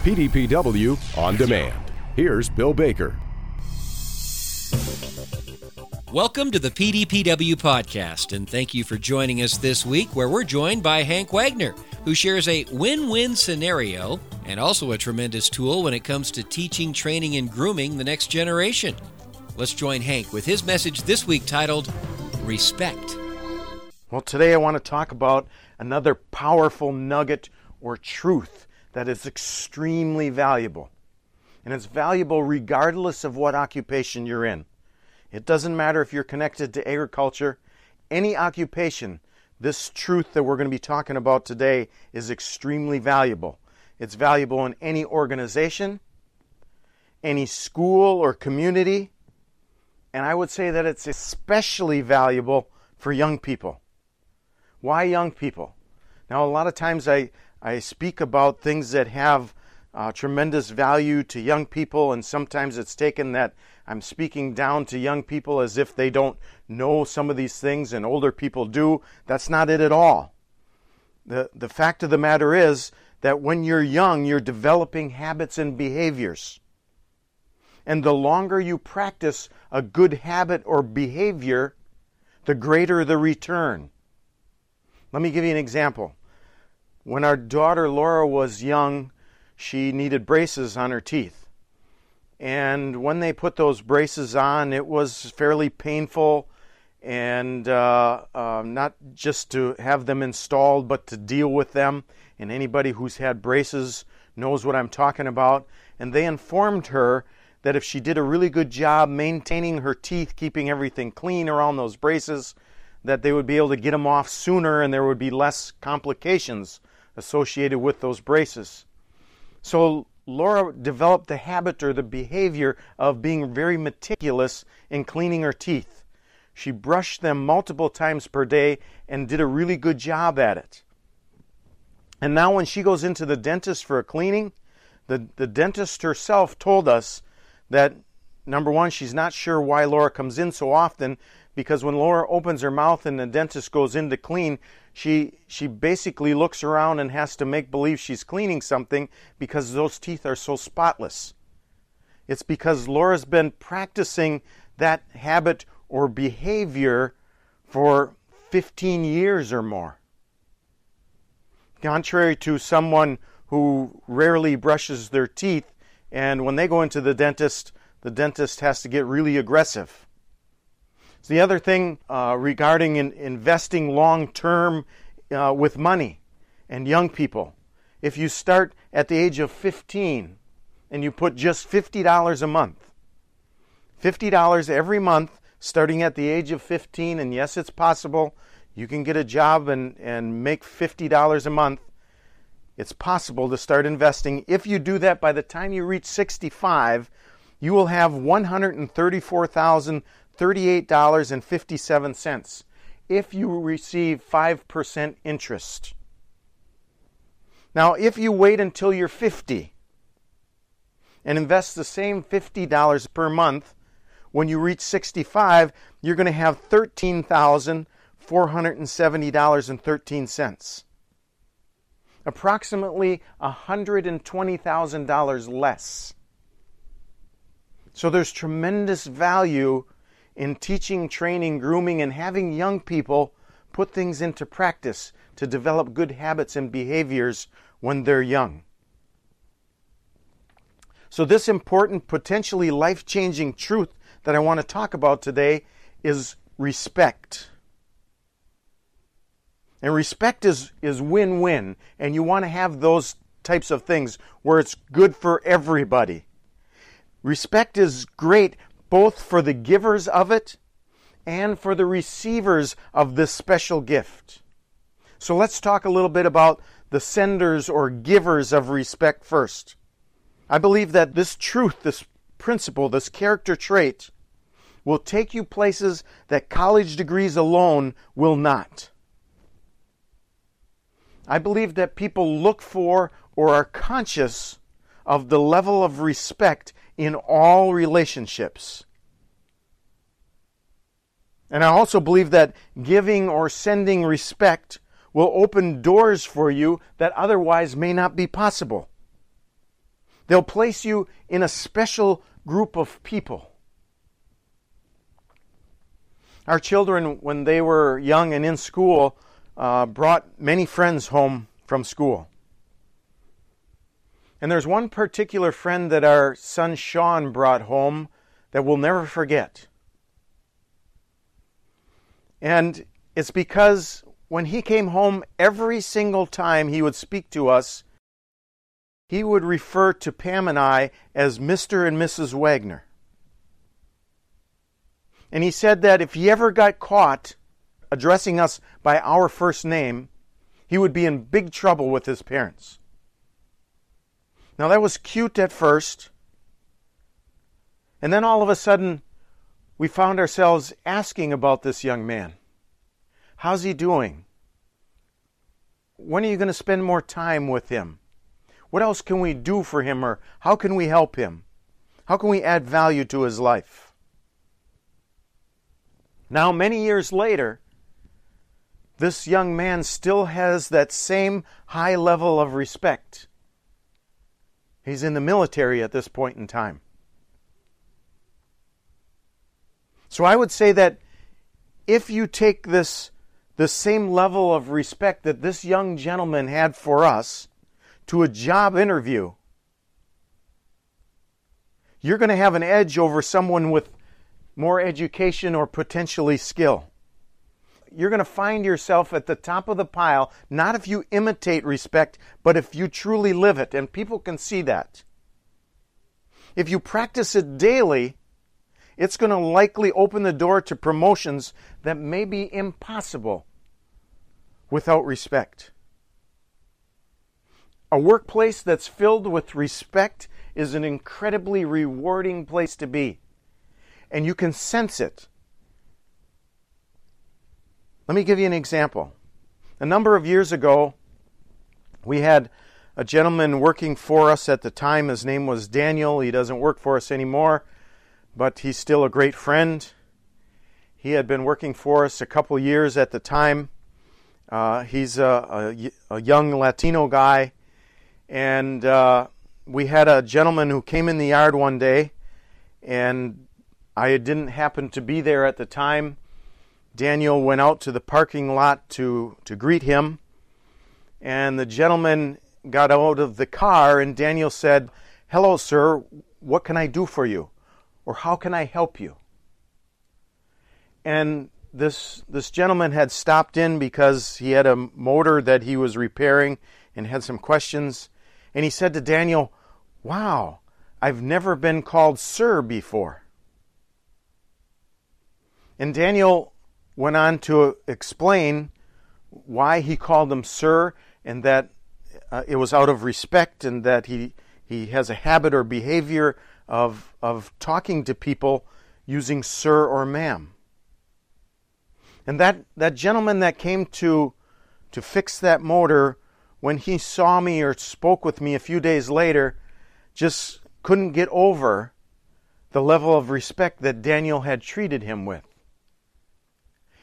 PDPW on demand. Here's Bill Baker. Welcome to the PDPW podcast, and thank you for joining us this week, where we're joined by Hank Wagner, who shares a win win scenario and also a tremendous tool when it comes to teaching, training, and grooming the next generation. Let's join Hank with his message this week titled Respect. Well, today I want to talk about another powerful nugget or truth that is extremely valuable. And it's valuable regardless of what occupation you're in. It doesn't matter if you're connected to agriculture, any occupation, this truth that we're going to be talking about today is extremely valuable. It's valuable in any organization, any school or community, and I would say that it's especially valuable for young people. Why young people? Now, a lot of times I, I speak about things that have uh, tremendous value to young people, and sometimes it's taken that I'm speaking down to young people as if they don't know some of these things and older people do. That's not it at all. The, the fact of the matter is that when you're young, you're developing habits and behaviors. And the longer you practice a good habit or behavior, the greater the return. Let me give you an example. When our daughter Laura was young, she needed braces on her teeth. And when they put those braces on, it was fairly painful and uh, uh, not just to have them installed, but to deal with them. And anybody who's had braces knows what I'm talking about. And they informed her that if she did a really good job maintaining her teeth, keeping everything clean around those braces, that they would be able to get them off sooner and there would be less complications associated with those braces. So Laura developed the habit or the behavior of being very meticulous in cleaning her teeth. She brushed them multiple times per day and did a really good job at it. And now, when she goes into the dentist for a cleaning, the, the dentist herself told us that number one, she's not sure why Laura comes in so often because when Laura opens her mouth and the dentist goes in to clean, she she basically looks around and has to make believe she's cleaning something because those teeth are so spotless. It's because Laura's been practicing that habit or behavior for 15 years or more. Contrary to someone who rarely brushes their teeth and when they go into the dentist, the dentist has to get really aggressive. So the other thing uh, regarding in investing long term uh, with money and young people, if you start at the age of 15 and you put just $50 a month, $50 every month starting at the age of 15, and yes, it's possible you can get a job and, and make $50 a month. It's possible to start investing. If you do that by the time you reach 65, you will have 134,000 $38.57 if you receive 5% interest. Now, if you wait until you're 50 and invest the same $50 per month, when you reach 65, you're going to have $13,470.13. Approximately $120,000 less. So there's tremendous value in teaching, training, grooming, and having young people put things into practice to develop good habits and behaviors when they're young. So, this important, potentially life changing truth that I want to talk about today is respect. And respect is, is win win, and you want to have those types of things where it's good for everybody. Respect is great both for the givers of it and for the receivers of this special gift. So let's talk a little bit about the senders or givers of respect first. I believe that this truth, this principle, this character trait will take you places that college degrees alone will not. I believe that people look for or are conscious of the level of respect in all relationships. And I also believe that giving or sending respect will open doors for you that otherwise may not be possible. They'll place you in a special group of people. Our children, when they were young and in school, uh, brought many friends home from school. And there's one particular friend that our son Sean brought home that we'll never forget. And it's because when he came home, every single time he would speak to us, he would refer to Pam and I as Mr. and Mrs. Wagner. And he said that if he ever got caught addressing us by our first name, he would be in big trouble with his parents. Now, that was cute at first. And then all of a sudden, we found ourselves asking about this young man. How's he doing? When are you going to spend more time with him? What else can we do for him, or how can we help him? How can we add value to his life? Now, many years later, this young man still has that same high level of respect. He's in the military at this point in time. So I would say that if you take this the same level of respect that this young gentleman had for us to a job interview, you're going to have an edge over someone with more education or potentially skill. You're going to find yourself at the top of the pile, not if you imitate respect, but if you truly live it, and people can see that. If you practice it daily, it's going to likely open the door to promotions that may be impossible without respect. A workplace that's filled with respect is an incredibly rewarding place to be. And you can sense it. Let me give you an example. A number of years ago, we had a gentleman working for us at the time. His name was Daniel. He doesn't work for us anymore but he's still a great friend. He had been working for us a couple years at the time. Uh, he's a, a, a, young Latino guy, and uh, we had a gentleman who came in the yard one day, and I didn't happen to be there at the time. Daniel went out to the parking lot to, to greet him, and the gentleman got out of the car, and Daniel said, Hello, sir, what can I do for you? or how can I help you? And this this gentleman had stopped in because he had a motor that he was repairing and had some questions and he said to Daniel, "Wow, I've never been called sir before." And Daniel went on to explain why he called him sir and that uh, it was out of respect and that he he has a habit or behavior of, of talking to people using sir or ma'am. And that, that gentleman that came to, to fix that motor, when he saw me or spoke with me a few days later, just couldn't get over the level of respect that Daniel had treated him with.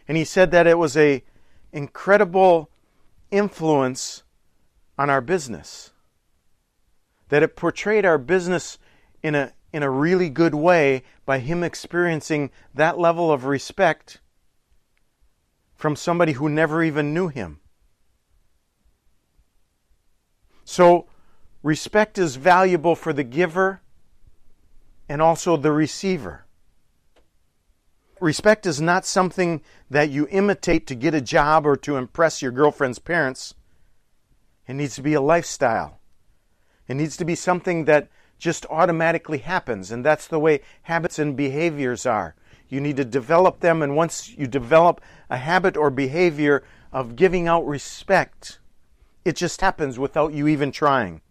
And he said that it was a incredible influence on our business. That it portrayed our business in a in a really good way by him experiencing that level of respect from somebody who never even knew him. So, respect is valuable for the giver and also the receiver. Respect is not something that you imitate to get a job or to impress your girlfriend's parents. It needs to be a lifestyle. It needs to be something that just automatically happens. And that's the way habits and behaviors are. You need to develop them, and once you develop a habit or behavior of giving out respect, it just happens without you even trying.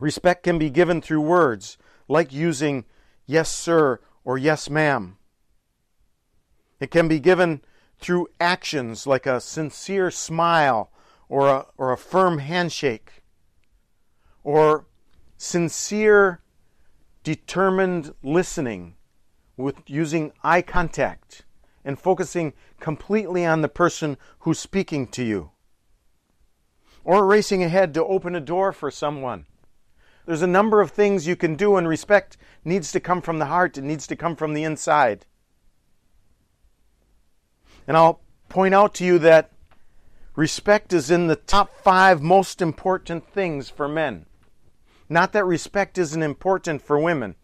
Respect can be given through words, like using yes, sir, or yes, ma'am. It can be given through actions, like a sincere smile or a, or a firm handshake, or sincere, determined listening with using eye contact and focusing completely on the person who's speaking to you. Or racing ahead to open a door for someone There's a number of things you can do, and respect needs to come from the heart, it needs to come from the inside. And I'll point out to you that respect is in the top five most important things for men. Not that respect isn't important for women,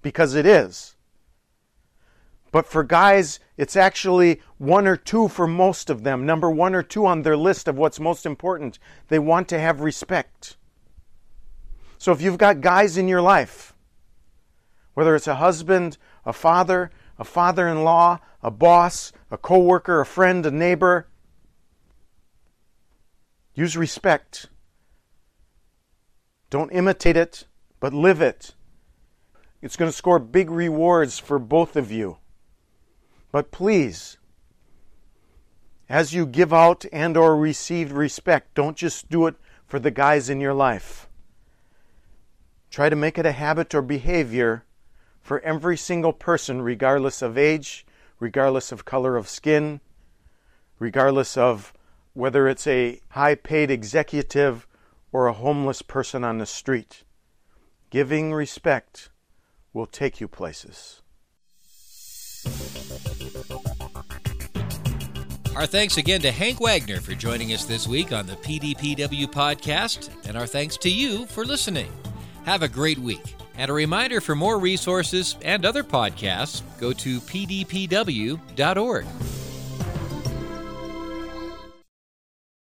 because it is. But for guys, it's actually one or two for most of them. Number one or two on their list of what's most important. They want to have respect. So if you've got guys in your life, whether it's a husband, a father, a father in law, a boss, a co worker, a friend, a neighbor, use respect. Don't imitate it, but live it. It's going to score big rewards for both of you. But please, as you give out and or receive respect, don't just do it for the guys in your life. Try to make it a habit or behavior for every single person, regardless of age, regardless of color of skin, regardless of whether it's a high paid executive or a homeless person on the street. Giving respect will take you places. Our thanks again to Hank Wagner for joining us this week on the PDPW podcast, and our thanks to you for listening. Have a great week. And a reminder for more resources and other podcasts, go to pdpw.org.